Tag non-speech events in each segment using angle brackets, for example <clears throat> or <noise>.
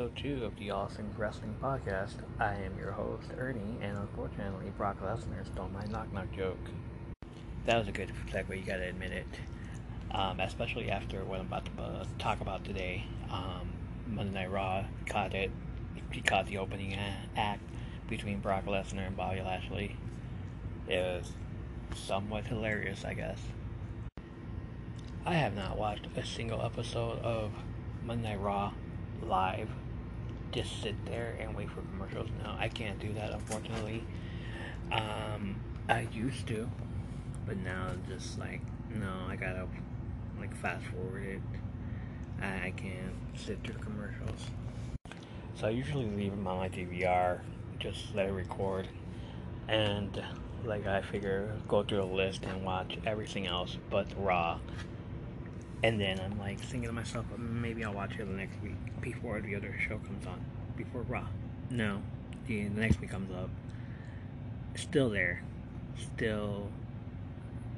episode 2 of the Things Wrestling Podcast. I am your host, Ernie, and unfortunately, Brock Lesnar stole my knock knock joke. That was a good segue, you gotta admit it. Um, especially after what I'm about to uh, talk about today. Um, Monday Night Raw caught it. He caught the opening act between Brock Lesnar and Bobby Lashley. It was somewhat hilarious, I guess. I have not watched a single episode of Monday Night Raw live. Just sit there and wait for commercials. No, I can't do that, unfortunately. Um, I used to, but now just like no, I gotta like fast forward it. I, I can't sit through commercials. So I usually leave them on my DVR, just let it record, and like I figure go through the list and watch everything else but Raw and then I'm like thinking to myself, maybe I'll watch it the next week before the other show comes on, before Raw. No, the, the next week comes up. Still there. Still.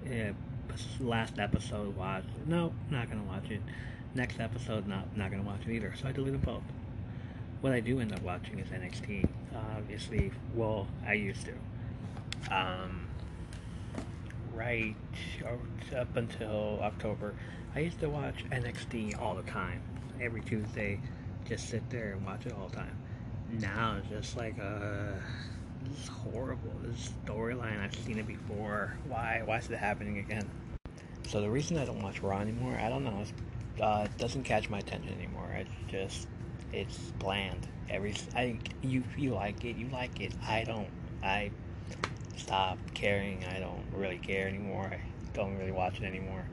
Yeah, last episode watch. No, not gonna watch it. Next episode, not not gonna watch it either. So I delete them both. What I do end up watching is NXT. obviously, well, I used to. Um, right up until October, I used to watch NXT all the time. Every Tuesday, just sit there and watch it all the time. Now it's just like, uh, this is horrible. This storyline, I've seen it before. Why? Why is it happening again? So the reason I don't watch Raw anymore, I don't know. Uh, it doesn't catch my attention anymore. It's just, it's bland. Every, I, you, you like it, you like it. I don't. I stopped caring. I don't really care anymore. I don't really watch it anymore.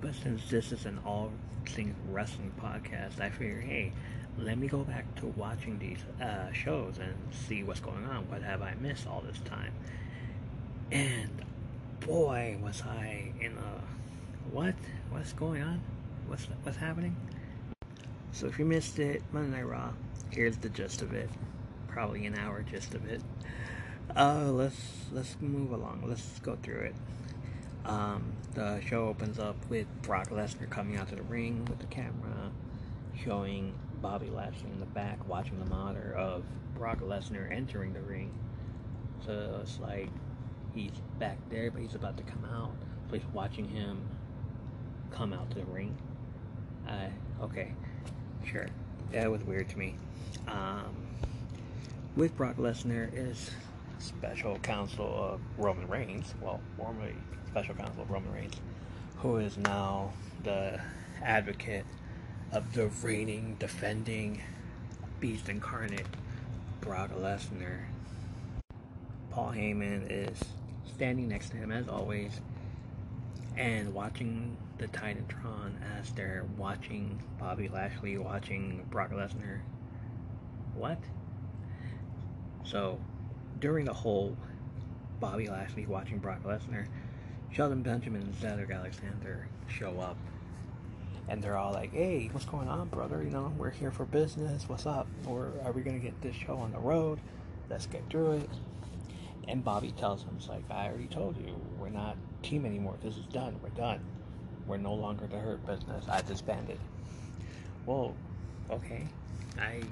But since this is an all things wrestling podcast, I figure, hey, let me go back to watching these uh, shows and see what's going on. What have I missed all this time? And boy, was I in a what? What's going on? What's what's happening? So if you missed it, Monday Night Raw, here's the gist of it. Probably an hour gist of it. Uh, let's let's move along. Let's go through it. Um, the show opens up with Brock Lesnar coming out to the ring with the camera, showing Bobby Lashley in the back watching the monitor of Brock Lesnar entering the ring. So it's like he's back there, but he's about to come out. So he's watching him come out to the ring. Uh, okay, sure. That was weird to me. Um, with Brock Lesnar is special counsel of Roman Reigns, well, formerly special counsel of Roman Reigns, who is now the advocate of the reigning, defending beast incarnate, Brock Lesnar. Paul Heyman is standing next to him as always and watching the Titantron as they're watching Bobby Lashley watching Brock Lesnar. What? So, during the whole Bobby Lashley watching Brock Lesnar, Shelton Benjamin and Cedric Alexander show up. And they're all like, hey, what's going on, brother? You know, we're here for business. What's up? Or are we going to get this show on the road? Let's get through it. And Bobby tells him, it's like, I already told you, we're not team anymore. This is done. We're done. We're no longer the hurt business. I disbanded. Well, okay. I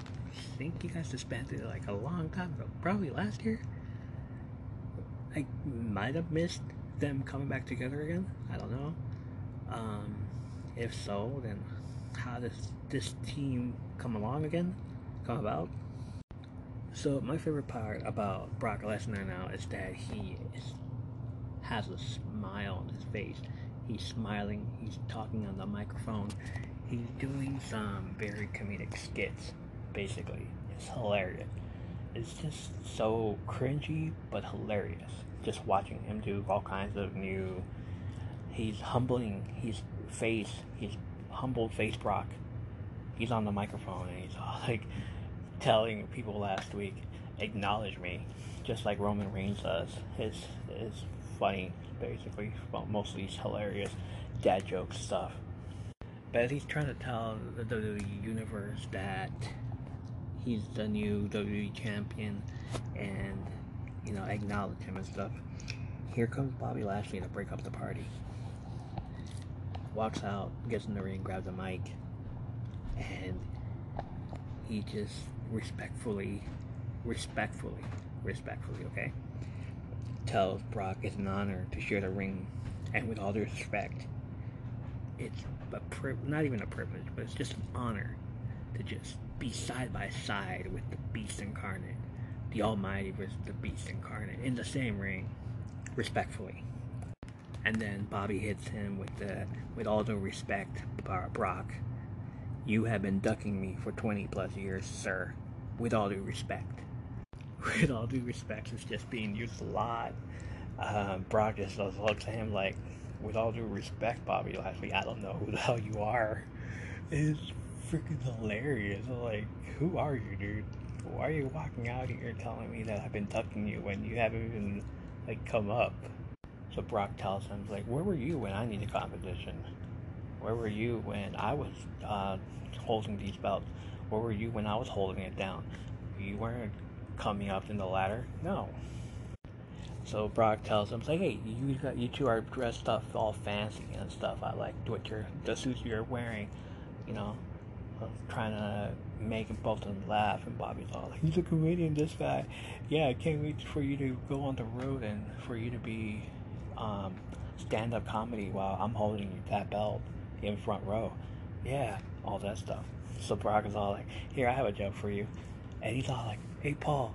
think you guys disbanded like a long time ago. Probably last year. I might have missed them coming back together again. I don't know. Um, if so, then how does this team come along again? Come about? So my favorite part about Brock Lesnar now is that he is, has a smile on his face. He's smiling. He's talking on the microphone. He's doing some very comedic skits. Basically, it's hilarious. It's just so cringy but hilarious just watching him do all kinds of new. He's humbling his face. He's humbled face Brock. He's on the microphone and he's all <laughs> like telling people last week, acknowledge me, just like Roman Reigns does. It's it's funny, basically. Well, mostly it's hilarious dad joke stuff. But he's trying to tell the WWE universe that he's the new WWE champion and you know, acknowledge him and stuff. Here comes Bobby Lashley to break up the party. Walks out, gets in the ring, grabs a mic, and he just respectfully, respectfully, respectfully, okay, tells Brock it's an honor to share the ring, and with all due respect, it's a pri- not even a privilege, but it's just an honor to just be side by side with the Beast Incarnate, the Almighty versus the Beast Incarnate in the same ring, respectfully. And then Bobby hits him with the, with all due respect, Brock. You have been ducking me for 20 plus years, sir. With all due respect. <laughs> With all due respect, it's just being used a lot. Um, Brock just looks at him like, with all due respect, Bobby Lashley, I don't know who the hell you are. <laughs> It's freaking hilarious. Like, who are you, dude? Why are you walking out here telling me that I've been ducking you when you haven't even, like, come up? So Brock tells him, like, where were you when I needed competition? Where were you when I was uh, holding these belts? Where were you when I was holding it down? You weren't coming up in the ladder? No. So Brock tells him, like, hey, you got, you two are dressed up all fancy and stuff. I like what you're, the suits you're wearing, you know, trying to make of them laugh. And Bobby's all like, he's a comedian, this guy. Yeah, I can't wait for you to go on the road and for you to be um, stand up comedy while I'm holding that belt in front row. Yeah, all that stuff. So Brock is all like, here, I have a joke for you. And he's all like, hey, Paul,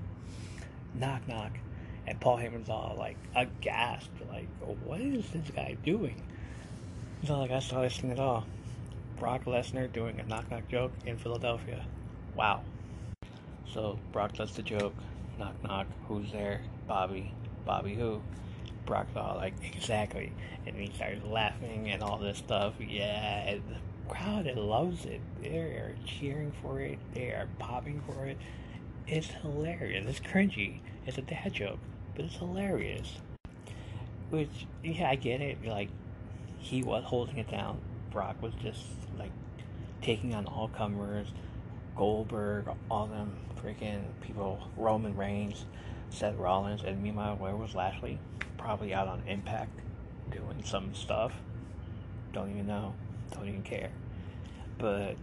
knock, knock. And Paul Heyman's all like aghast, like, what is this guy doing? He's all like, I saw this thing at all. Brock Lesnar doing a knock knock joke in Philadelphia. Wow. So Brock does the joke. Knock knock. Who's there? Bobby. Bobby who? Brock's all like, exactly. And he starts laughing and all this stuff. Yeah. And the crowd it loves it. They are cheering for it. They are popping for it. It's hilarious. It's cringy. It's a dad joke but it's hilarious. Which, yeah, I get it. Like, he was holding it down. Brock was just, like, taking on all comers. Goldberg, all them freaking people. Roman Reigns, Seth Rollins, and meanwhile, where was Lashley? Probably out on Impact, doing some stuff. Don't even know. Don't even care. But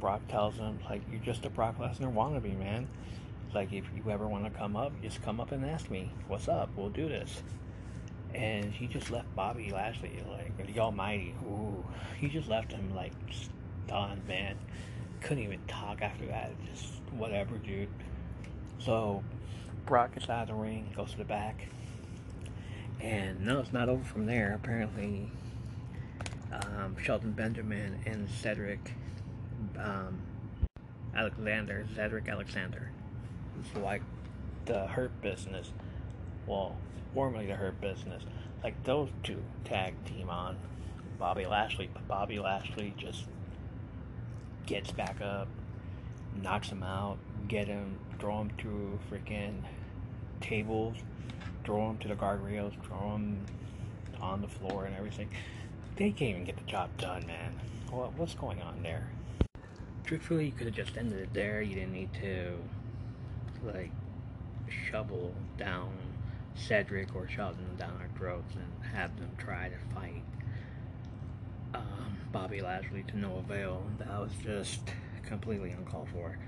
Brock tells him, like, you're just a Brock Lesnar wannabe, man. Like, if you ever want to come up, just come up and ask me, what's up? We'll do this. And he just left Bobby Lashley, like, the Almighty. Ooh, he just left him, like, stunned, man. Couldn't even talk after that. Just whatever, dude. So, Brock gets out of the ring, goes to the back. And no, it's not over from there. Apparently, um, Shelton Benjamin and Cedric um, Alexander, Cedric Alexander, it's like the Hurt Business, well, formerly the Hurt Business, like those two tag team on Bobby Lashley, but Bobby Lashley just gets back up, knocks him out, get him, throw him through freaking tables, throw him to the guardrails, throw him on the floor and everything. They can't even get the job done, man. What, what's going on there? Truthfully, you could have just ended it there. You didn't need to like shovel down Cedric or shove them down our throats and have them try to fight um, Bobby Lashley to no avail. That was just completely uncalled for.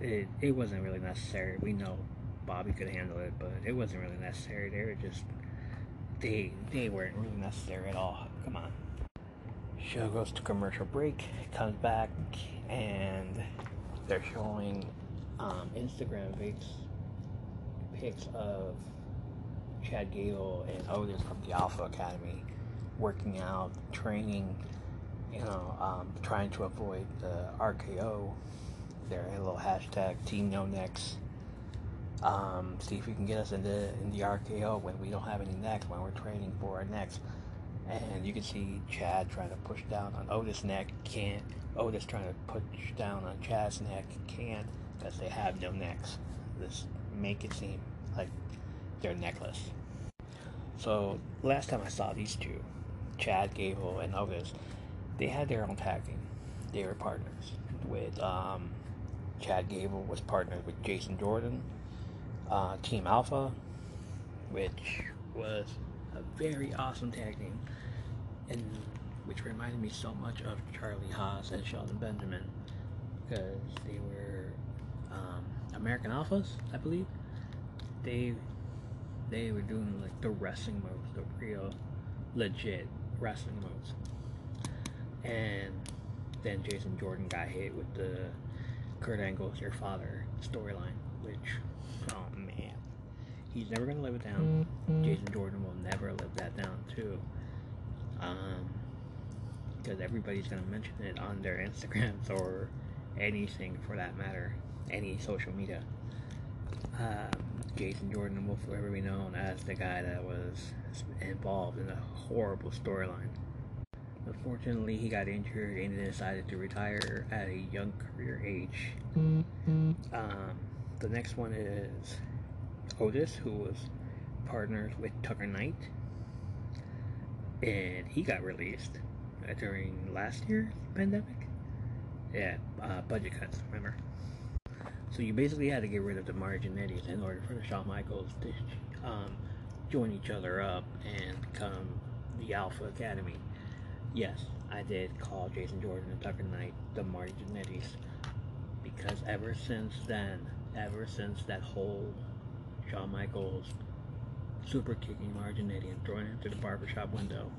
It it wasn't really necessary. We know Bobby could handle it, but it wasn't really necessary. They were just they they weren't really necessary at all. Come on. Show goes to commercial break, comes back, and they're showing um, Instagram pics pics of Chad Gable and Otis from the Alpha Academy working out, training, you know, um, trying to avoid the RKO. Their little hashtag Team No Necks. Um, see if we can get us into in the RKO when we don't have any necks when we're training for our necks. And you can see Chad trying to push down on Otis' neck, can't. Otis trying to push down on Chad's neck, can't because they have no necks. This make it seem like they're necklace. So last time I saw these two, Chad Gable and Otis, they had their own tag team. They were partners with um, Chad Gable was partnered with Jason Jordan, uh, Team Alpha, which was a very awesome tag team, and which reminded me so much of Charlie Haas and Shelton Benjamin because they were um, American Alphas, I believe. They they were doing like the wrestling moves, the real legit wrestling moves. And then Jason Jordan got hit with the Kurt Angle's Your Father storyline, which, oh man, he's never gonna live it down. Mm-hmm. Jason Jordan will never live that down too. Um, because everybody's gonna mention it on their Instagrams <laughs> or anything for that matter, any social media. Um, Jason Jordan will forever be known as the guy that was involved in a horrible storyline. Unfortunately, he got injured and decided to retire at a young career age. Mm-hmm. Um, the next one is Otis, who was partners with Tucker Knight, and he got released during last year's pandemic. Yeah, uh, budget cuts, remember? So you basically had to get rid of the Marty Jannettys in order for the Shawn Michaels to um, join each other up and become the Alpha Academy. Yes, I did call Jason Jordan and Tucker Knight the Marty Jannetty's because ever since then, ever since that whole Shawn Michaels super kicking Marty Jannetty and throwing him through the barbershop window,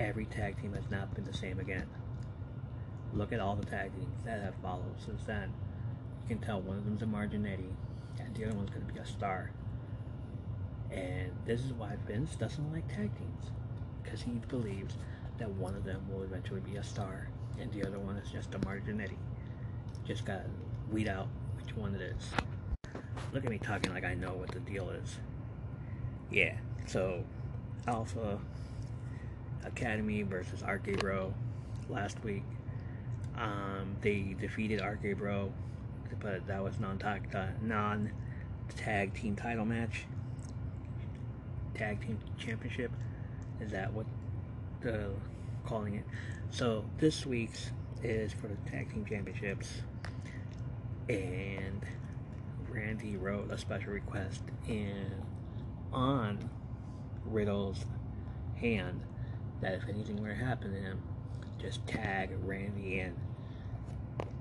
every tag team has not been the same again. Look at all the tag teams that have followed since then. You can tell one of them's a Marty Jannetty and the other one's going to be a star. And this is why Vince doesn't like tag teams because he believes that one of them will eventually be a star and the other one is just a Marty Jannetty. Just gotta weed out which one it is. Look at me talking like I know what the deal is. Yeah, so Alpha Academy versus RK Bro last week. Um, they defeated RK Bro, but that was non-tag non tag team title match, tag team championship. Is that what the calling it? So this week's is for the tag team championships, and Randy wrote a special request in on Riddle's hand that if anything were to happen to him, just tag Randy in.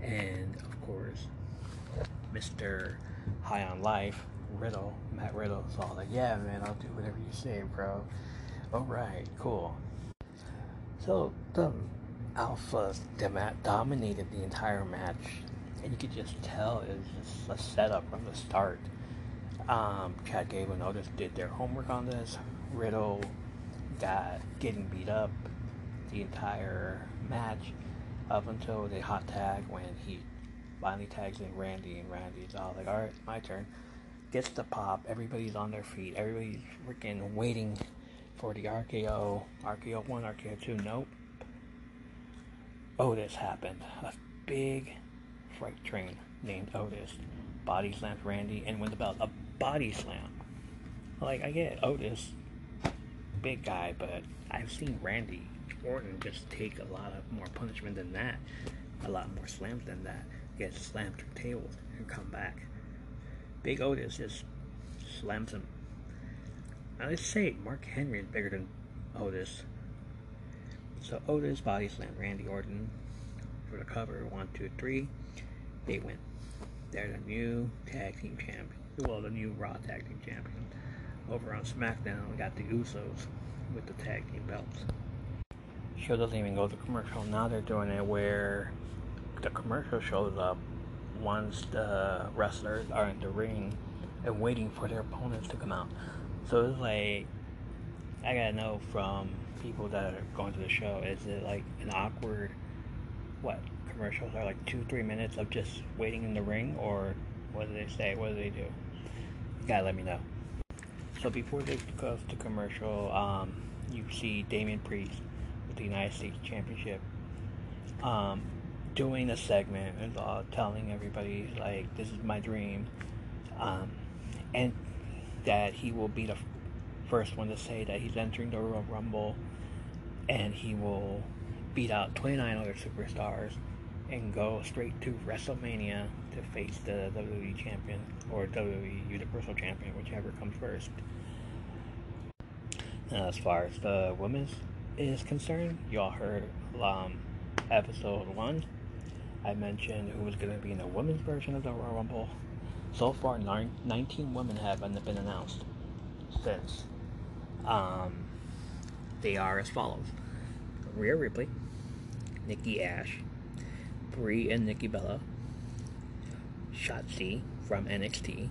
And of course, Mr. High on Life, Riddle, Matt Riddle, is all like, yeah, man, I'll do whatever you say, bro. Alright, cool. So, the Alpha dominated the entire match, and you could just tell it was just a setup from the start. Um, Chad Gable and Otis did their homework on this. Riddle got getting beat up the entire match up until the hot tag when he finally tags in Randy, and Randy's all like, "All right, my turn." Gets the pop. Everybody's on their feet. Everybody's freaking waiting for the RKO. RKO one, RKO two. Nope. Otis happened. A big freight train named Otis body slams Randy and wins the belt. A body slam. Like I get Otis, big guy, but I've seen Randy Orton just take a lot of more punishment than that, a lot more slams than that. Get slammed through tables and come back. Big Otis just slams him. Now let's say Mark Henry is bigger than Otis. So Otis body slammed Randy Orton for the cover. One, two, three. They win. They're the new tag team champion. Well, the new Raw tag team champion. Over on SmackDown, we got the Usos with the tag team belts. Show doesn't even go to commercial. Now they're doing it where the commercial shows up once the wrestlers are in the ring and waiting for their opponents to come out. So it's like I gotta know from people that are going to the show, is it like an awkward what commercials are like two, three minutes of just waiting in the ring or what do they say? What do they do? You gotta let me know. So before they go to commercial, um, you see Damian Priest with the United States Championship um, doing a segment and uh, telling everybody like this is my dream, um, and that he will be the first one to say that he's entering the Royal Rumble, and he will beat out 29 other superstars and go straight to WrestleMania to face the WWE Champion or WWE Universal Champion, whichever comes first. Now, as far as the women's is concerned, y'all heard um, episode one I mentioned who was going to be in the women's version of the Royal Rumble. So far, 19 women have been announced since. Um, they are as follows Rhea Ripley, Nikki Ash, Brie and Nikki Bella, Shotzi from NXT.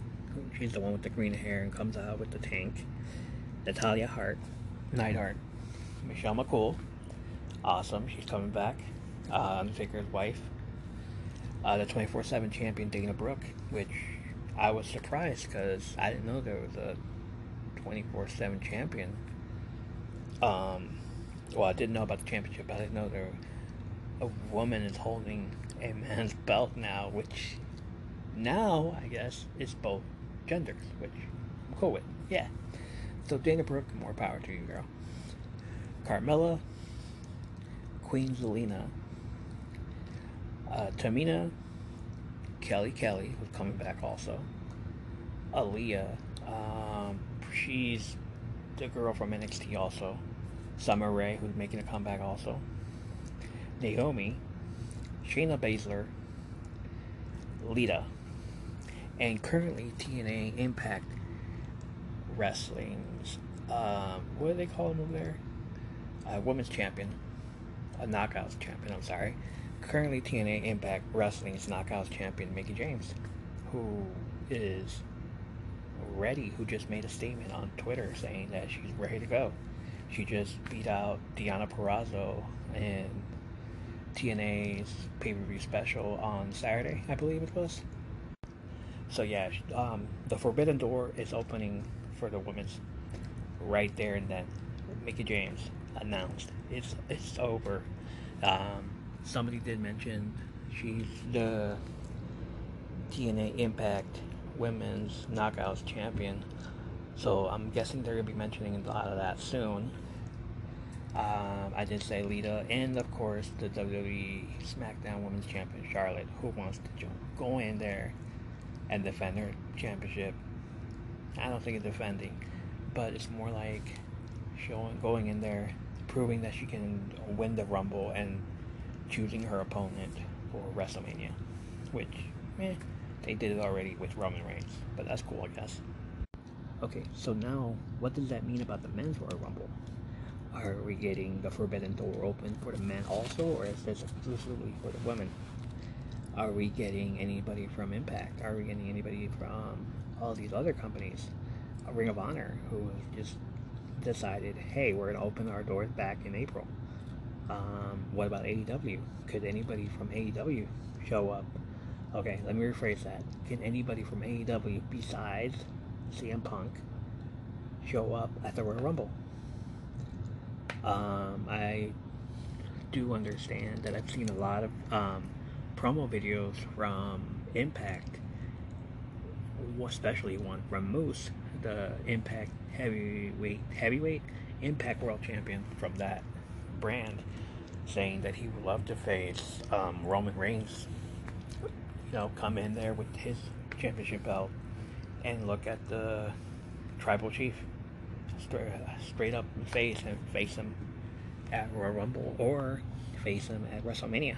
She's the one with the green hair and comes out with the tank. Natalya Hart, Neidhart, Michelle McCool, awesome, she's coming back. Uh, Undertaker's wife, uh, the 24 7 champion Dana Brooke, which I was surprised because I didn't know there was a 24 7 champion. Um, well, I didn't know about the championship, but I didn't know there a woman is holding a man's <laughs> belt now, which now I guess is both genders, which I'm cool with. Yeah. So Dana Brooke, more power to you, girl. Carmella, Queen Zelina, uh, Tamina, Kelly Kelly, who's coming back also. Aliyah, um, she's the girl from NXT also. Summer Rae, who's making a comeback also. Naomi, Shayna Baszler, Lita, and currently TNA Impact Wrestling's, um, what do they call them over there? A women's champion, a knockouts champion, I'm sorry. Currently TNA Impact Wrestling's knockouts champion, Mickie James, who is ready, who just made a statement on Twitter saying that she's ready to go. She just beat out Deonna Purrazzo in TNA's pay per view special on Saturday, I believe it was. So yeah, um, the Forbidden Door is opening for the women's right there and then. Mickie James announced it's it's over. Um, somebody did mention she's the TNA Impact Women's Knockouts Champion, so I'm guessing they're gonna be mentioning a lot of that soon. Um, I did say Lita, and of course the WWE SmackDown Women's Champion Charlotte, who wants to jump, go in there and defend her championship. I don't think it's defending, but it's more like showing, going in there, proving that she can win the Rumble and choosing her opponent for WrestleMania, which, eh, they did it already with Roman Reigns, but that's cool, I guess. Okay, so now, what does that mean about the men's Royal Rumble? Are we getting the Forbidden Door open for the men also, or is this exclusively for the women? Are we getting anybody from Impact? Are we getting anybody from all these other companies? Ring of Honor, who just decided, hey, we're going to open our doors back in April. Um, what about AEW? Could anybody from AEW show up? Okay, let me rephrase that. Can anybody from AEW besides CM Punk show up at the Royal Rumble? Um, I do understand that I've seen a lot of um, promo videos from Impact, especially one from Moose, the Impact heavyweight heavyweight Impact World Champion from that brand, saying that he would love to face um, Roman Reigns. You know, come in there with his championship belt and look at the tribal chief straight, straight up face and face him at Royal Rumble or face him at WrestleMania.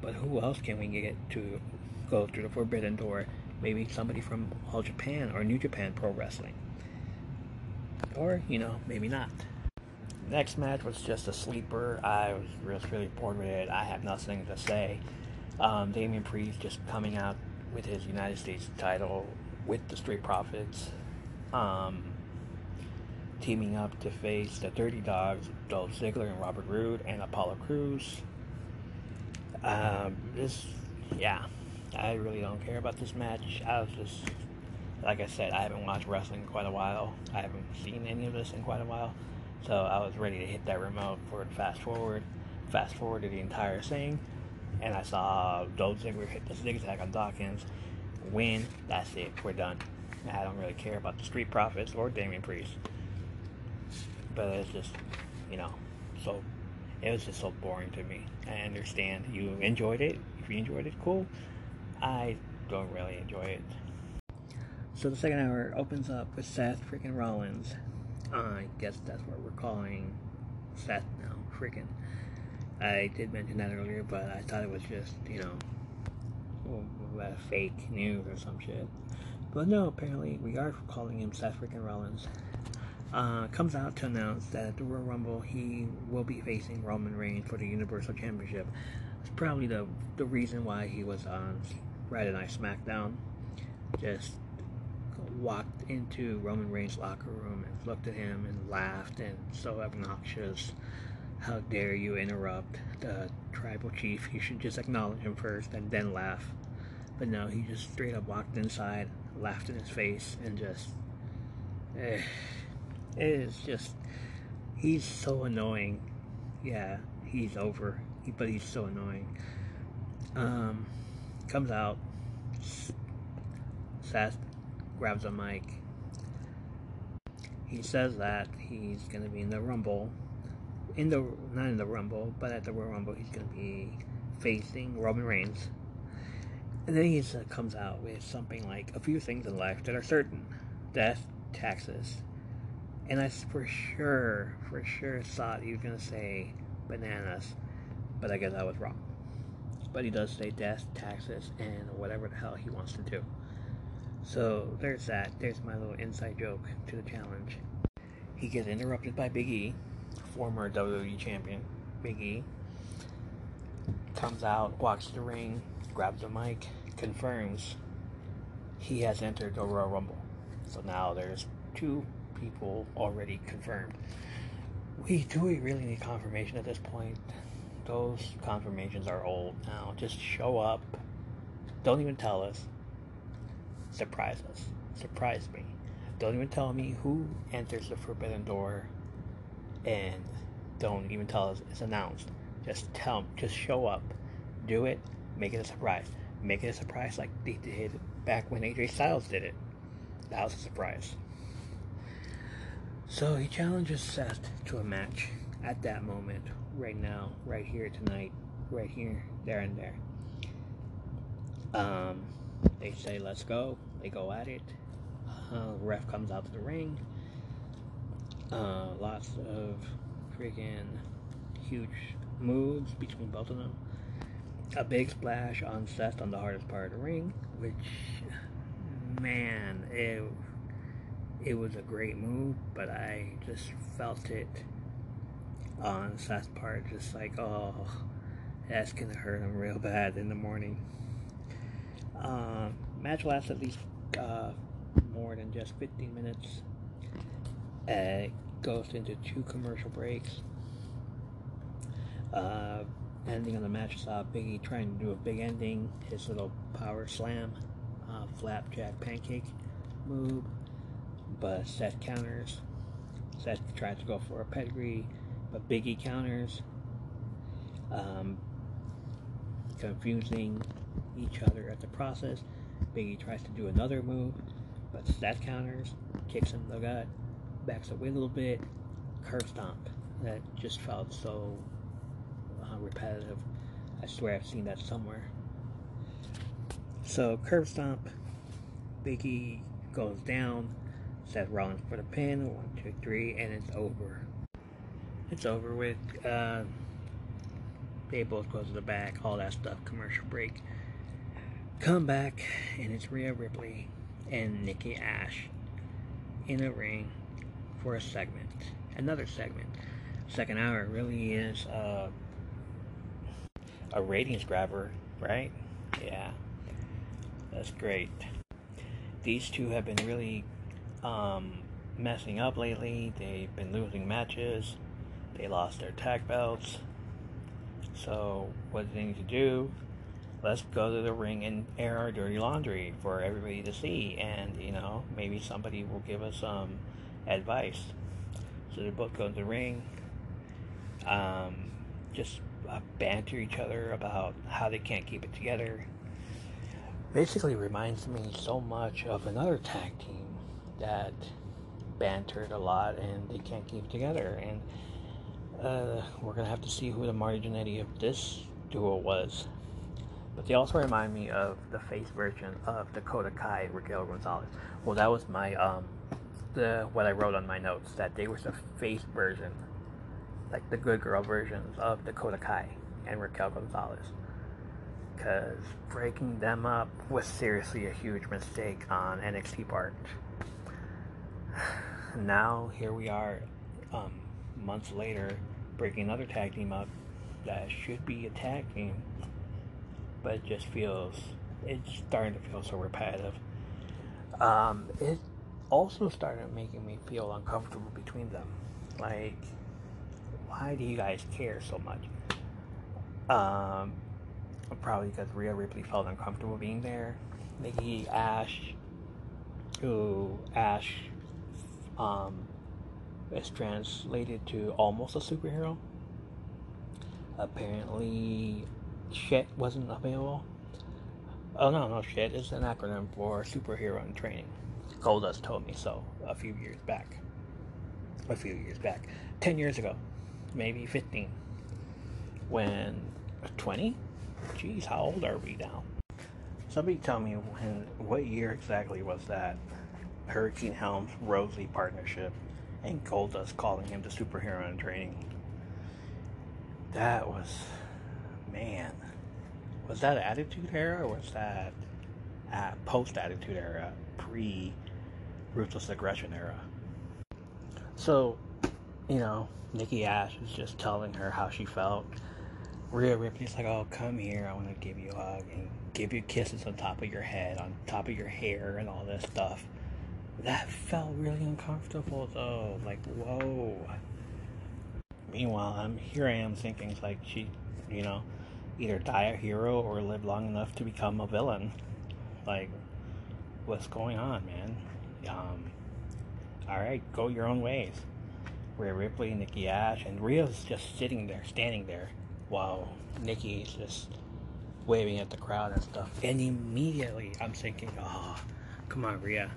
But who else can we get to go through the Forbidden Door? Maybe somebody from All Japan or New Japan Pro Wrestling. Or, you know, maybe not. Next match was just a sleeper. I was really, really bored with it. I have nothing to say. Um, Damian Priest just coming out with his United States title with the Street Profits. Um, teaming up to face the Dirty Dogs, Dolph Ziggler and Robert Roode, and Apollo Crews. Um, this, yeah, I really don't care about this match. I was just, like I said, I haven't watched wrestling in quite a while. I haven't seen any of this in quite a while. So I was ready to hit that remote for fast forward, fast forward to the entire thing, and I saw Dolph Ziggler hit the zigzag on Dawkins, win. That's it. We're done. I don't really care about the Street Profits or Damian Priest but it's just, you know, so it was just so boring to me. I understand you enjoyed it. If you enjoyed it, cool. I don't really enjoy it. So the second hour opens up with Seth freaking Rollins. I guess that's what we're calling Seth now, freaking. I did mention that earlier, but I thought it was just, you know, fake news or some shit. But no, apparently we are calling him Seth freaking Rollins. Uh, comes out to announce that at the Royal Rumble he will be facing Roman Reigns for the Universal Championship. It's probably the the reason why he was on Friday Night SmackDown. Just walked into Roman Reigns' locker room and looked at him and laughed and so obnoxious. How dare you interrupt the tribal chief? You should just acknowledge him first and then laugh. But no, he just straight up walked inside, laughed in his face, and just. Eh, it is just. He's so annoying. Yeah, he's over, but he's so annoying. Um, comes out, Seth grabs a mic. He says that he's going to be in the Rumble. In the not in the Rumble, but at the Royal Rumble, he's going to be facing Roman Reigns and then he uh, comes out with something like a few things in life that are certain death, taxes. And I for sure, for sure thought he was going to say bananas, but I guess I was wrong. But he does say death, taxes, and whatever the hell he wants to do. So there's that. There's my little inside joke to the challenge. He gets interrupted by Big E, former WWE champion. Big E comes out, walks the ring, grabs the mic, confirms he has entered the Royal Rumble. So now there's two people already confirmed. We do we really need confirmation at this point? Those confirmations are old now. Just show up. Don't even tell us. Surprise us. Surprise me. Don't even tell me who enters the forbidden door and don't even tell us it's announced. Just tell just show up. Do it make it a surprise. Make it a surprise like they did back when AJ Styles did it. That was a surprise. So he challenges Seth to a match at that moment, right now, right here tonight, right here, there and there. Um, they say, let's go. They go at it. Uh, ref comes out to the ring. Uh, lots of freaking huge moves between both of them a big splash on Seth on the hardest part of the ring, which, man, it, it was a great move, but I just felt it on Seth's part, just like, oh, that's gonna hurt him real bad in the morning. Uh, match lasts at least uh, more than just 15 minutes. Uh, goes into two commercial breaks. Uh, ending on the match saw Biggie trying to do a big ending, his little power slam, uh, flapjack pancake move, but Seth counters. Seth tries to go for a pedigree, but Biggie counters, um, confusing each other at the process. Biggie tries to do another move, but Seth counters, kicks him in the gut, backs away a little bit, curb stomp. That just felt so uh, repetitive. I swear I've seen that somewhere. So curb stomp, Biggie goes down, Seth Rollins for the pin, one, two, three, and it's over. It's over with. Uh, they both go to the back, all that stuff, commercial break. Come back, and it's Rhea Ripley and Nikki Ash in a ring for a segment. Another segment. Second hour really is uh, a ratings grabber, right? Yeah, that's great. These two have been really um, messing up lately. They've been losing matches. They lost their tag belts. So, what do they need to do? Let's go to the ring and air our dirty laundry for everybody to see, and you know, maybe somebody will give us some advice. So they both go to the ring. Um, just uh, banter each other about how they can't keep it together. Basically, reminds me so much of another tag team that bantered a lot and they can't keep it together. And uh, we're gonna have to see who the Marty Jannetty of this duo was. But they also remind me of the face version of Dakota Kai Raquel Gonzalez. Well, that was my um, the what I wrote on my notes that they were the face version like the good girl versions of Dakota Kai and Raquel Gonzalez. Because breaking them up was seriously a huge mistake on NXT part. <sighs> Now, here we are, um, months later, breaking another tag team up that should be a tag team, but it just feels, it's starting to feel so repetitive. Um, it also started making me feel uncomfortable between them. Like, why do you guys care so much? Um, probably because Rhea Ripley felt uncomfortable being there. Nikki Ash, who Ash um, is translated to almost a superhero. Apparently, shit wasn't available. Oh no, no shit It's an acronym for superhero in training. Goldust told me so a few years back. A few years back, ten years ago, maybe fifteen. When twenty? Jeez, how old are we now? Somebody tell me when, what year exactly was that? Hurricane Helms Rosie partnership and Goldust calling him the superhero in training. That was, man, was that Attitude Era or was that uh, post Attitude Era, pre Ruthless Aggression Era? So, you know, Nikki Ash is just telling her how she felt. Rhea Ripley's like, oh, come here, I want to give you a hug and give you kisses on top of your head, on top of your hair, and all this stuff that felt really uncomfortable though. Like, whoa. Meanwhile, I'm here. I am thinking like she, you know, either die a hero or live long enough to become a villain. Like, what's going on, man? Um, all right, go your own ways. Rhea Ripley, Nikki Ash, and Rhea's just sitting there, standing there, while Nikki's just waving at the crowd and stuff. And immediately, I'm thinking, oh, come on, Rhea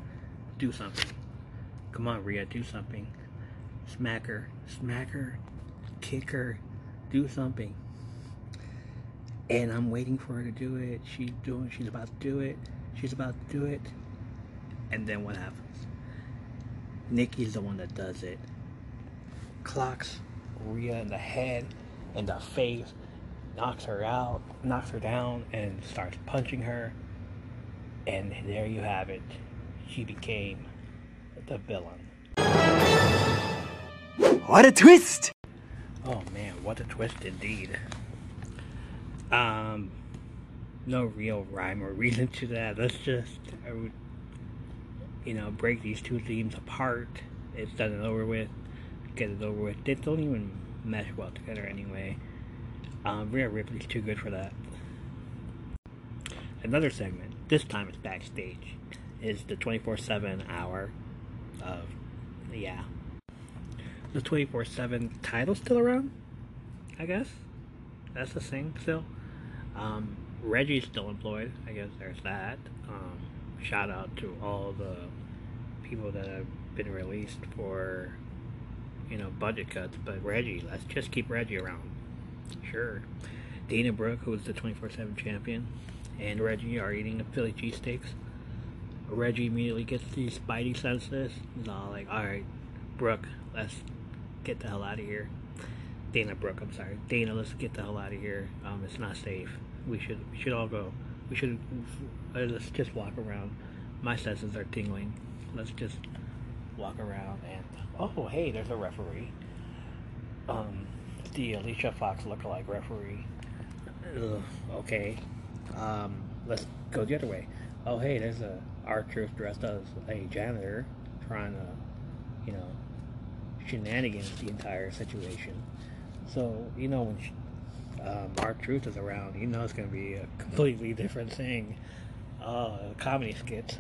do something. Come on, Rhea, do something. Smack her, smack her, kick her, do something. And I'm waiting for her to do it. She's doing, she's about to do it. She's about to do it. And then what happens? Nikki's the one that does it. Clocks Rhea in the head, in the face, knocks her out, knocks her down, and starts punching her. And there you have it She became the villain. What a twist! Oh man, what a twist indeed. Um, no real rhyme or reason to that. Let's just, you know, break these two themes apart. It's done and over with. Get it over with. They don't even mesh well together anyway. Um, Rhea Ripley's too good for that. Another segment. This time it's backstage is the 24 7 hour of, yeah. The 24 7 title still around? I guess. That's the thing still. Um, Reggie's still employed. I guess there's that. Um, shout out to all the people that have been released for, you know, budget cuts. But Reggie, let's just keep Reggie around. Sure. Dana Brooke, who is the 24 7 champion, and Reggie are eating the Philly cheesesteaks. Reggie immediately gets these spidey senses. He's all like, alright, Brooke, let's get the hell out of here. Dana Brooke, I'm sorry. Dana, let's get the hell out of here. Um, it's not safe. We should we should all go. We should let's just walk around. My senses are tingling. Let's just walk around and oh hey, there's a referee. Um, the Alicia Fox lookalike referee. Ugh, okay. Um, let's go the other way. Oh hey, there's a R-Truth dressed as a janitor trying to, you know, shenanigans the entire situation. So, you know, when um, R-Truth is around, you know it's going to be a completely different thing. Uh, comedy skits,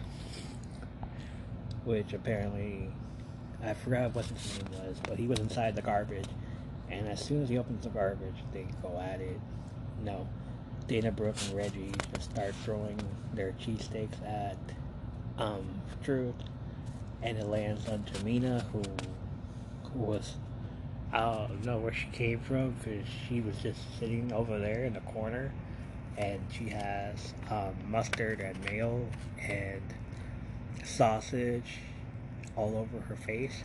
which apparently, I forgot what his name was, but he was inside the garbage, and as soon as he opens the garbage, they go at it. No. Dana Brooke and Reggie just start throwing their cheesesteaks at um, Truth, and it lands on Tamina, who, who was I don't know where she came from because she was just sitting over there in the corner, and she has um, mustard and mayo and sausage all over her face.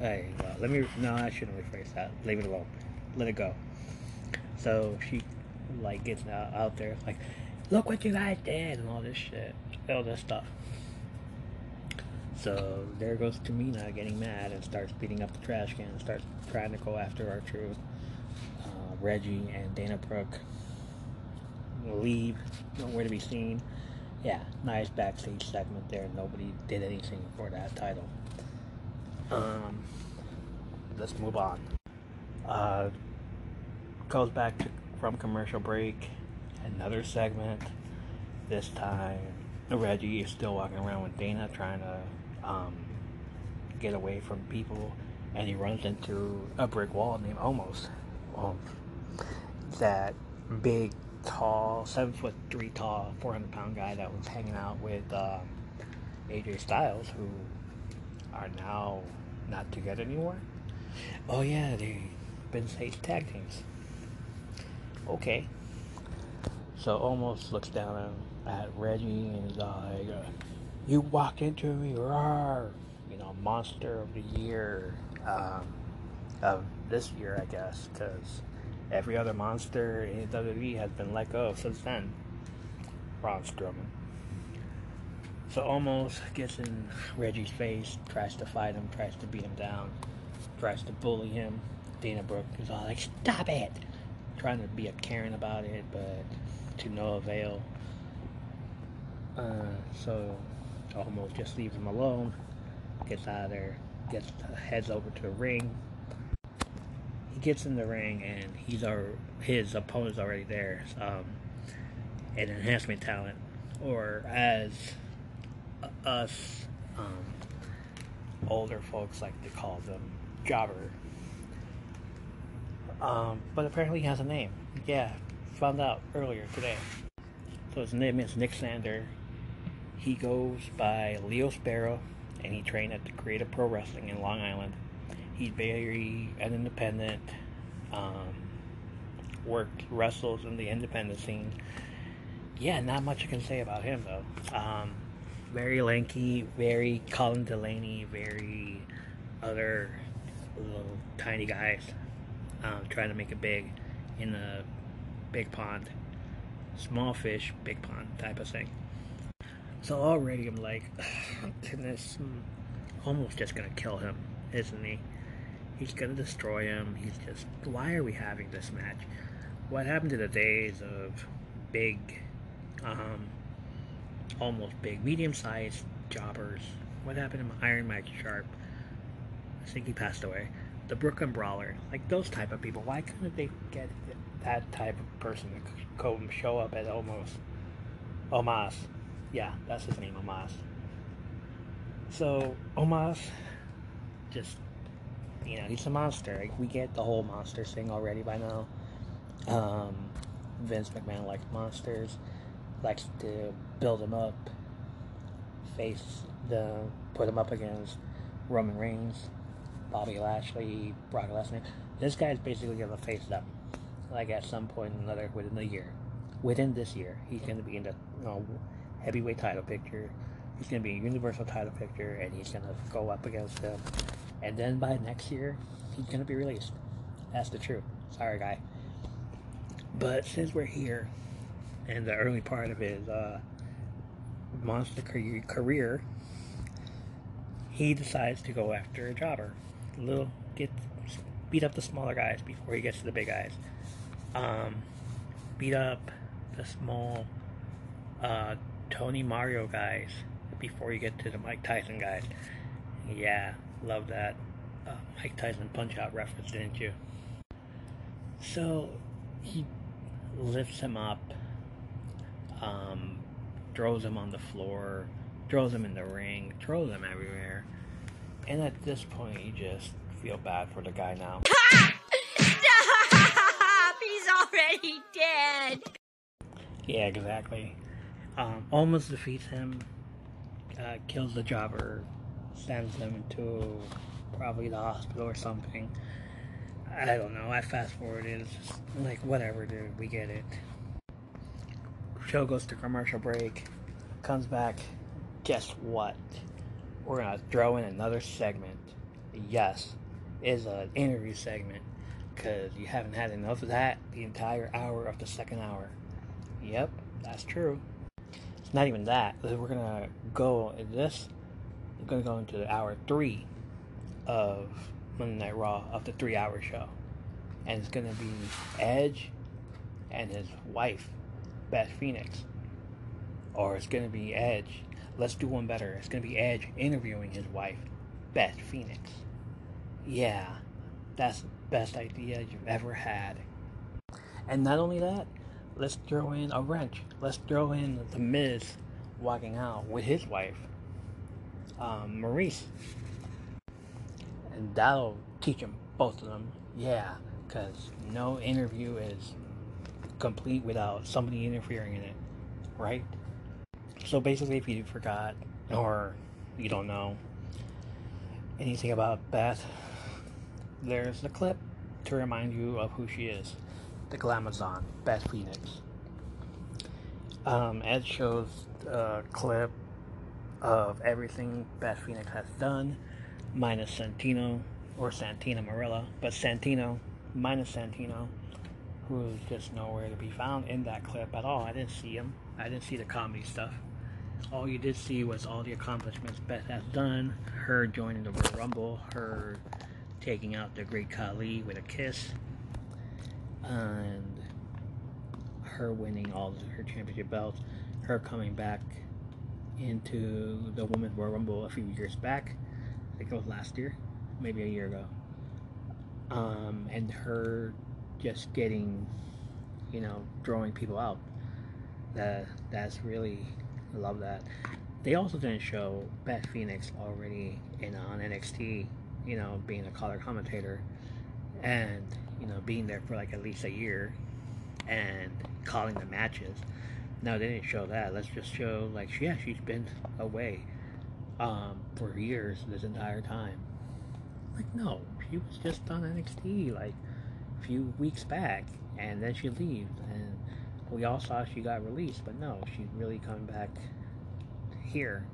Hey, let me. No, I shouldn't rephrase that. Leave it alone. Let it go. So she, like, gets out, out there, like, look what you guys did, and all this shit, all this stuff. So there goes Tamina getting mad and starts beating up the trash can and starts trying to go after R-Truth. Reggie and Dana Brooke leave, nowhere to be seen. Yeah, nice backstage segment there. Nobody did anything for that title. Um, let's move on. Uh, goes back to, from commercial break. Another segment. This time, Reggie is still walking around with Dana, trying to um, get away from people, and he runs into a brick wall named Omos. Um, that big, tall, seven foot three tall, four hundred pound guy that was hanging out with uh, AJ Styles, who are now not together anymore. Oh yeah, they've been saved tag teams. Okay. So Omos looks down at Reggie and is like, uh, "You walked into me, rawr. You know, monster of the year um, of this year, I guess, because every other monster in WWE has been let go since then. Braun Strowman. So Omos gets in Reggie's face, tries to fight him, tries to beat him down, tries to bully him. Dana Brooke is all like, "Stop it!" Trying to be a Karen about it, but to no avail. Uh, so Omos just leaves him alone, gets out of there, gets heads over to the ring. He gets in the ring and he's our his opponent's already there. Um, an enhancement talent, or as us um, older folks like to call them, jobber. Um, but apparently he has a name. Yeah, found out earlier today. So his name is Nick Sander. He goes by Leo Sparrow, and he trained at the Creative Pro Wrestling in Long Island. He's very an independent. Um, worked wrestles in the independent scene. Yeah, not much I can say about him though. Um, very lanky, very Colin Delaney, very other little tiny guys um, trying to make it big in a big pond. Small fish, big pond type of thing. So already I'm like, <sighs> goodness, Omos just gonna kill him, isn't he? He's gonna destroy him. He's just, why are we having this match? What happened to the days of big, um, almost big, medium-sized jobbers? What happened to Iron Mike Sharpe? I think he passed away. The Brooklyn Brawler, like those type of people. Why couldn't they get that type of person to come show up at almost Omos? Yeah, that's his name, Omos. So Omos, just you know, he's a monster. Like, we get the whole monster thing already by now. Um, Vince McMahon likes monsters, likes to build them up, face the put them up against Roman Reigns, Bobby Lashley, Brock Lesnar. This guy's basically gonna face them, like at some point or another within the year. Within this year, he's gonna be in the you know, heavyweight title picture. He's gonna be a universal title picture, and he's gonna go up against them. And then by next year, he's gonna be released. That's the truth. Sorry, guy. But since we're here, and the early part of his uh, monster career, he decides to go after a jobber. Little get beat up the smaller guys before he gets to the big guys. Um, beat up the small uh, Tony Mario guys before you get to the Mike Tyson guys. Yeah, love that uh, Mike Tyson punch out reference, didn't you? So he lifts him up, um, throws him on the floor, throws him in the ring, throws him everywhere. And at this point, you just feel bad for the guy now. Stop! <laughs> He's already dead. Yeah, exactly. Um, Omos defeats him, uh, kills the jobber, sends him to probably the hospital or something. I don't know. I fast forwarded. It's just like whatever, dude. We get it. Show goes to commercial break. Comes back. Guess what? We're gonna throw in another segment. yes, is an interview segment because you haven't had enough of that the entire hour of the second hour. Yep, that's true. Not even that. We're gonna go in this. We're gonna go into the hour three of Monday Night Raw of the three-hour show, and it's gonna be Edge and his wife, Beth Phoenix, or it's gonna be Edge. Let's do one better. It's gonna be Edge interviewing his wife, Beth Phoenix. Yeah, that's the best idea you've ever had. And not only that, let's throw in a wrench. Let's throw in the Miz walking out with his wife, um, Maryse. And that'll teach them, both of them, yeah, because no interview is complete without somebody interfering in it, right? So basically, if you forgot or you don't know anything about Beth, there's a clip to remind you of who she is the Glamazon, Beth Phoenix. Um, Ed shows a clip of everything Beth Phoenix has done, minus Santino or Santina Marella, but Santino minus Santino, who's just nowhere to be found in that clip at all. I didn't see him. I didn't see the comedy stuff. All you did see was all the accomplishments Beth has done, her joining the Royal Rumble, her taking out the Great Khali with a kiss, and her winning all her championship belts, her coming back into the Women's Royal Rumble a few years back. I think it was last year, maybe a year ago. Um, and her just getting, you know, drawing people out. That that's really I love that. They also didn't show Beth Phoenix already in on NXT you know, being a color commentator and, you know, being there for like at least a year and calling the matches. No, they didn't show that. Let's just show, like, yeah, she's been away um, for years this entire time. Like, no, she was just on NXT, like, a few weeks back, and then she leaves, and we all saw she got released, but no, she's really coming back here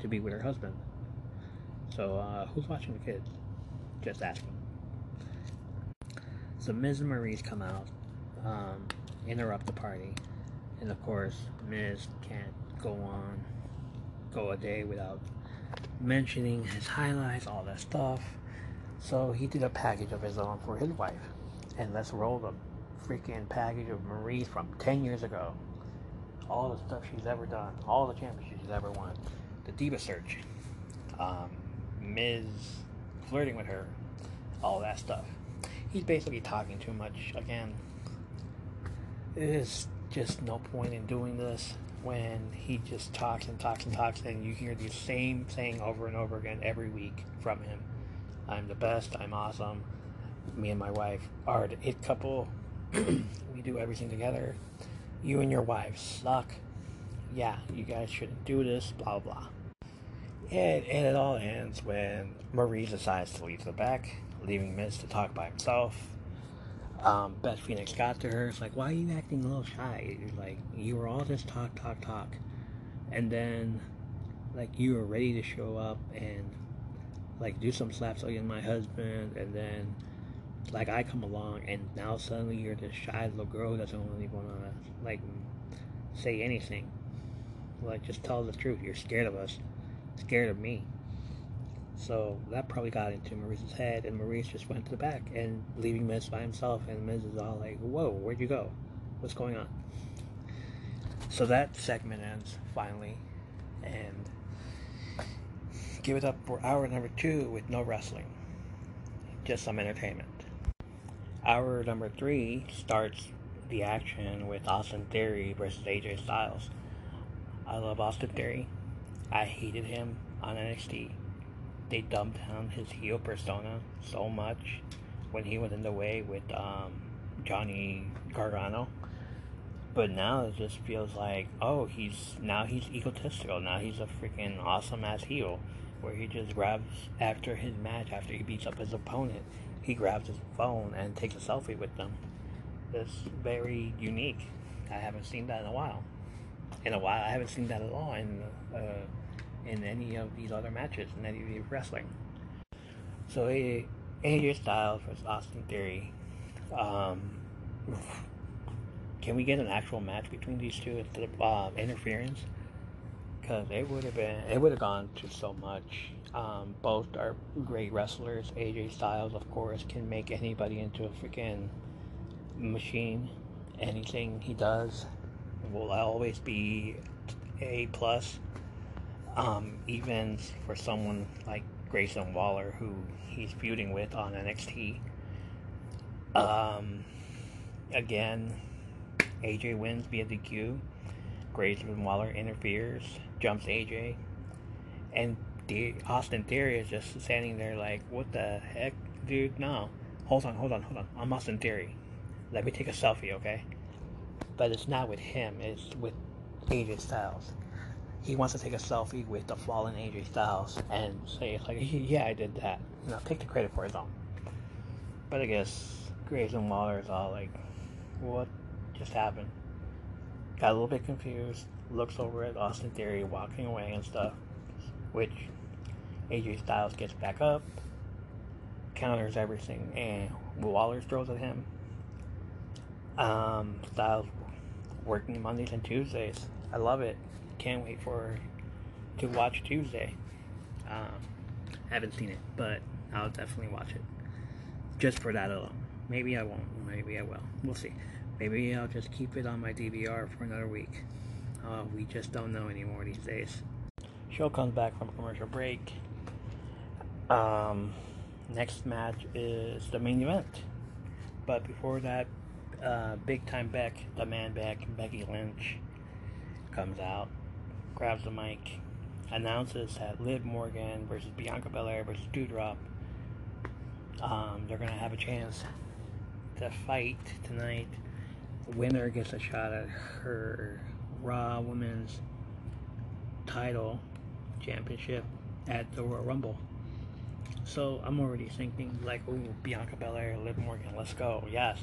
to be with her husband. So, uh, who's watching the kids? Just asking. So, Miz and Maryse come out, um, interrupt the party, and of course, Miz can't go on, go a day without mentioning his highlights, all that stuff. So, he did a package of his own for his wife. And let's roll the freaking package of Maryse from 10 years ago. All the stuff she's ever done, all the championships she's ever won, the Diva Search. Um, Miz flirting with her, all that stuff. He's basically talking too much again. There's just no point in doing this when he just talks and talks and talks and you hear the same thing over and over again every week from him. I'm the best, I'm awesome. Me and my wife are the it couple. <clears throat> we do everything together. You and your wife suck. Yeah, you guys shouldn't do this, blah blah. And, and it all ends when Maryse decides to leave the back, leaving Miz to talk by himself. Um, Beth Phoenix got to her. It's like, why are you acting a little shy? like, you were all just talk, talk, talk. And then, like, you were ready to show up and, like, do some slaps against my husband. And then, like, I come along and now suddenly you're this shy little girl who doesn't really want to, like, say anything. Like, just tell the truth. You're scared of us scared of me. So that probably got into Maryse's head, and Maurice just went to the back and leaving Miz by himself. And Miz is all like, "Whoa, where'd you go? What's going on?" So that segment ends finally, and give it up for hour number two with no wrestling, just some entertainment. Hour number three starts the action with Austin Theory versus AJ Styles. I love Austin Theory. I hated him on NXT. They dumbed down his heel persona so much when he was in the way with um, Johnny Gargano. But now it just feels like, oh, he's now he's egotistical. Now he's a freaking awesome ass heel, where he just grabs after his match, after he beats up his opponent, he grabs his phone and takes a selfie with them. It's very unique. I haven't seen that in a while. In a while, I haven't seen that at all in uh, in any of these other matches in any of wrestling. So AJ Styles versus Austin Theory. Um, can we get an actual match between these two instead of um, interference? Because it would have been, it would have gone to so much. Um, both are great wrestlers. AJ Styles, of course, can make anybody into a freaking machine. Anything he does will always be a plus. Um, even for someone like Grayson Waller, who he's feuding with on NXT. Um, again, AJ wins via DQ. Grayson Waller interferes, jumps AJ, and the Austin Theory is just standing there like, "What the heck, dude? No, hold on, hold on, hold on. I'm Austin Theory. Let me take a selfie, okay?" But it's not with him. It's with AJ Styles. He wants to take a selfie with the fallen AJ Styles and say, like, "Yeah, I did that." You know, take the credit for his own. But I guess Grayson Waller is all like, "What just happened?" Got a little bit confused. Looks over at Austin Theory walking away and stuff, which AJ Styles gets back up, counters everything, and Waller throws at him. Um, Styles working Mondays and Tuesdays. I love it. Can't wait for to watch Tuesday. Um, haven't seen it, but I'll definitely watch it just for that alone. Maybe I won't. Maybe I will. We'll see. Maybe I'll just keep it on my DVR for another week. Uh, we just don't know anymore these days. Show comes back from commercial break. Um, next match is the main event. But before that, uh, Big Time Beck, the man Beck, Becky Lynch, comes out, grabs the mic, announces that Liv Morgan versus Bianca Belair versus Doudrop. Um, they're gonna have a chance to fight tonight. The winner gets a shot at her Raw Women's title championship at the Royal Rumble. So I'm already thinking like, ooh, Bianca Belair, Liv Morgan, let's go. Yes.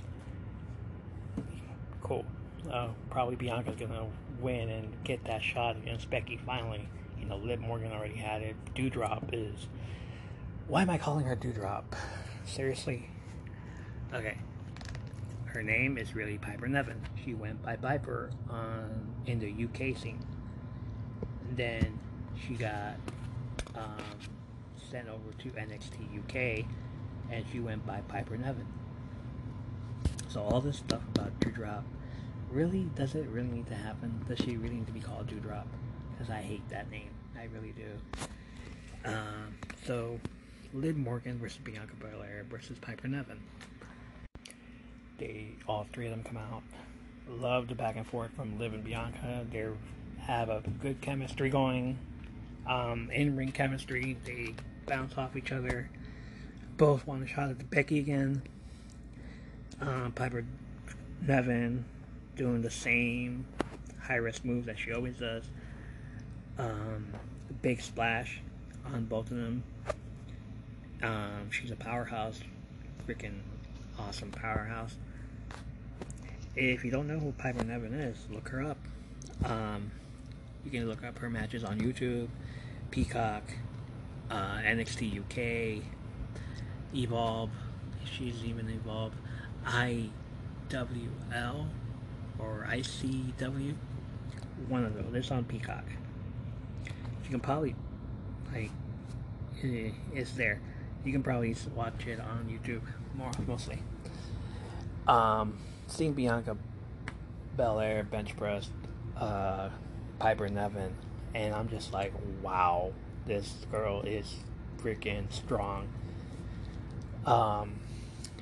Cool. Uh, probably Bianca's gonna win and get that shot against Becky finally. You know, Liv Morgan already had it. Doudrop is. Why am I calling her Doudrop? Seriously? Okay. Her name is really Piper Nevin. She went by Viper on in the UK scene. Then she got um, sent over to NXT UK, and she went by Piper Nevin. So all this stuff about Doudrop, really, does it really need to happen? Does she really need to be called Doudrop? Because I hate that name. I really do. Um, so, Liv Morgan versus Bianca Belair versus Piper Nevin. They all three of them come out. Love the back and forth from Liv and Bianca. They have a good chemistry going. Um, in ring chemistry. They bounce off each other. Both want a shot at the Becky again. Uh, Piper Niven doing the same high risk move that she always does. Um, big splash on both of them. Um, she's a powerhouse, freaking awesome powerhouse. If you don't know who Piper Nevin is, look her up. Um, you can look up her matches on YouTube, Peacock, uh, NXT UK, Evolve. She's even Evolve. IWL or ICW. One of those. It's on Peacock. You can probably, like, it's there. You can probably watch it on YouTube more mostly. Um, seeing Bianca Belair bench press uh, Piper Niven, and I'm just like, wow, this girl is freaking strong. Um,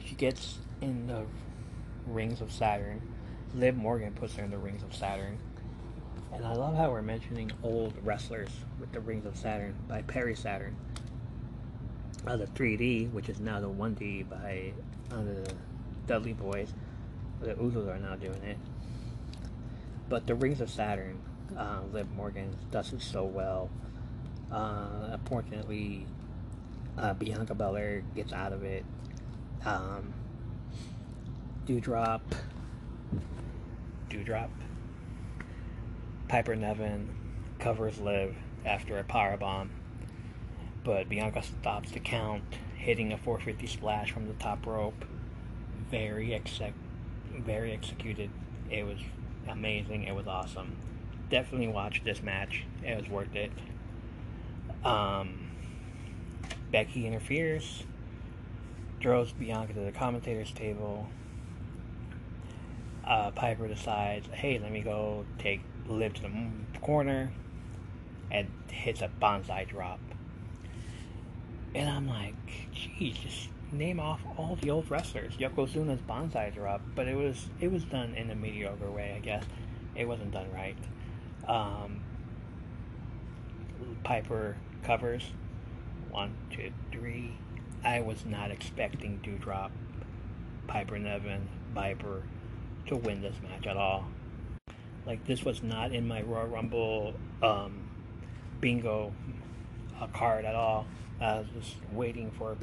she gets in the rings of Saturn. Liv Morgan puts her in the rings of Saturn. And I love how we're mentioning old wrestlers with the rings of Saturn by Perry Saturn. Uh, the 3D, which is now the 1D by uh, the Dudley Boyz. The Usos are now doing it. But the rings of Saturn, uh, Liv Morgan does it so well. Uh, unfortunately, uh, Bianca Belair gets out of it. Um, Doudrop, Doudrop, Piper Niven covers Liv after a power bomb, but Bianca stops the count hitting a 450 splash from the top rope. Very exec, very executed. It was amazing. It was awesome. Definitely watch this match. It was worth it. Um, Becky interferes, throws Bianca to the commentator's table. Uh, Piper decides, hey, let me go take Liv to the corner, and hits a banzai drop. And I'm like, geez, just name off all the old wrestlers. Yokozuna's banzai drop, but it was it was done in a mediocre way, I guess. It wasn't done right. Um, Piper covers one, two, three. I was not expecting Doudrop, Piper Nevin, Viper to win this match at all. Like this was not in my Royal Rumble um, bingo uh, card at all. I was just waiting for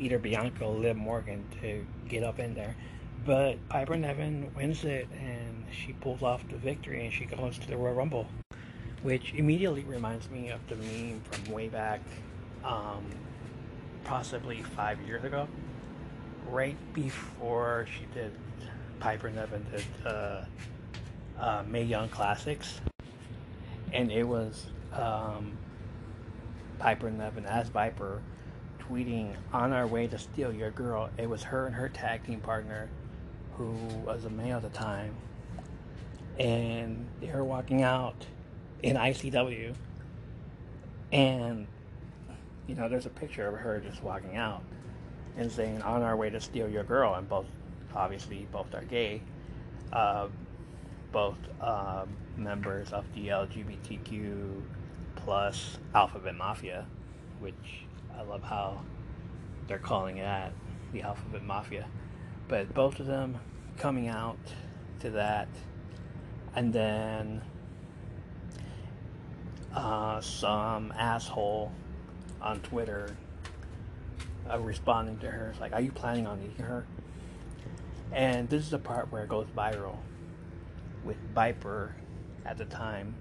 either Bianca or Liv Morgan to get up in there. But Piper Niven wins it and she pulls off the victory and she goes to the Royal Rumble. Which immediately reminds me of the meme from way back, um, possibly five years ago. Right before she did, Piper Niven did uh, uh, Mae Young Classics. And it was um, Piper Niven as Viper tweeting on our way to steal your girl. It was her and her tag team partner, who was a male at the time, and they were walking out in ICW, and you know, there's a picture of her just walking out and saying, "On our way to steal your girl," and both, obviously, both are gay. Uh, both uh, members of the LGBTQ plus Alphabet Mafia, which I love how they're calling it the Alphabet Mafia. But both of them coming out to that, and then uh, some asshole on Twitter uh, responding to her. Like, "Are you planning on eating her?" And this is the part where it goes viral with Viper at the time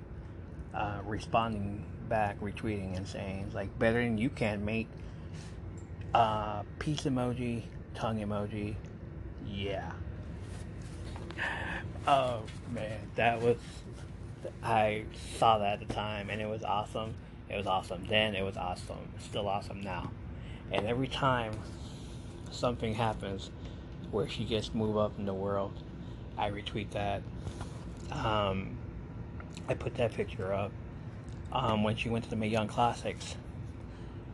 uh, responding back, retweeting, and saying, like, better than you can make Uh, peace emoji, tongue emoji. Yeah. <laughs> Oh, man. That was. I saw that at the time, and it was awesome. It was awesome then, it was awesome. It's still awesome now. And every time something happens where she gets moved up in the world, I retweet that. Um, I put that picture up um, when she went to the Mae Young Classics.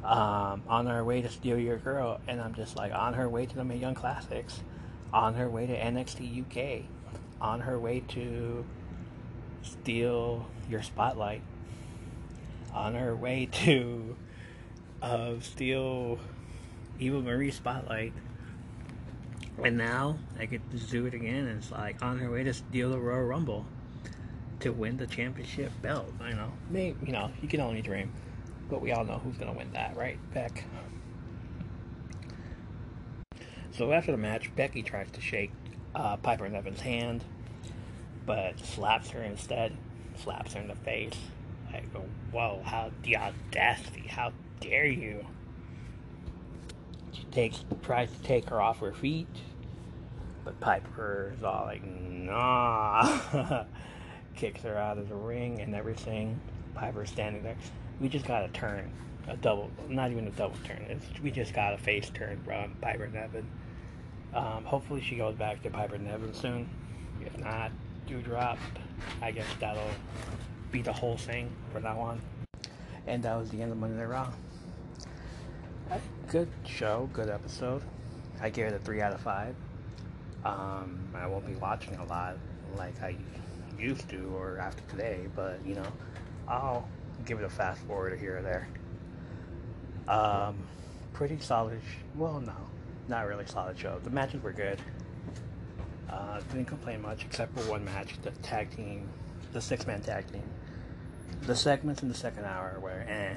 Um, on her way to steal your girl, and I'm just like on her way to the Mae Young Classics, on her way to NXT UK, on her way to steal your spotlight, on her way to uh, steal Eva Marie spotlight. And now I get to do it again, and it's like on her way to steal the Royal Rumble to win the championship belt. You know, maybe you know you can only dream, but we all know who's gonna win that, right, Beck? So after the match, Becky tries to shake uh, Piper Niven's hand, but slaps her instead. Slaps her in the face. I go, whoa! How the audacity! How dare you! She takes tries to take her off her feet, but Piper is all like, nah. <laughs> kicks her out of the ring and everything. Piper standing there. We just got a turn, a double, not even a double turn. It's, we just got a face turn from Piper Niven. Um, hopefully she goes back to Piper Niven soon. If not, Doudrop. I guess that'll be the whole thing for that one. And that was the end of Monday Night Raw. Good show, good episode. I gave it a three out of five. Um, I won't be watching a lot like I used to or after today, but you know, I'll give it a fast forward here or there. Um, pretty solid. Sh- well, no, not really solid show. The matches were good. Uh, didn't complain much except for one match, the tag team, the six man tag team. The segments in the second hour were eh,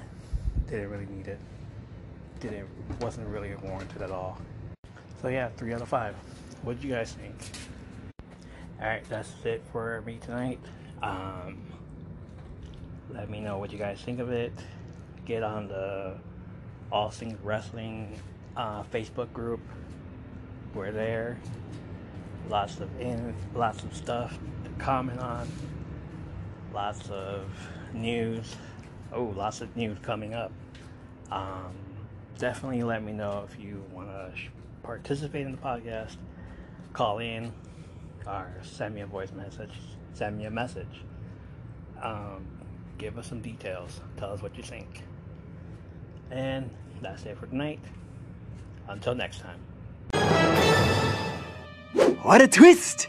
didn't really need it. Didn't wasn't really warranted at all. So yeah, three out of five. What do you guys think? Alright, that's it for me tonight. Um, let me know what you guys think of it. Get on the All Things Wrestling uh, Facebook group. We're there. Lots of in, lots of stuff to comment on. Lots of news. Oh, lots of news coming up. Um, definitely let me know if you want to participate in the podcast. Call in or send me a voice message. Send me a message. Um, give us some details. Tell us what you think. And that's it for tonight. Until next time. What a twist!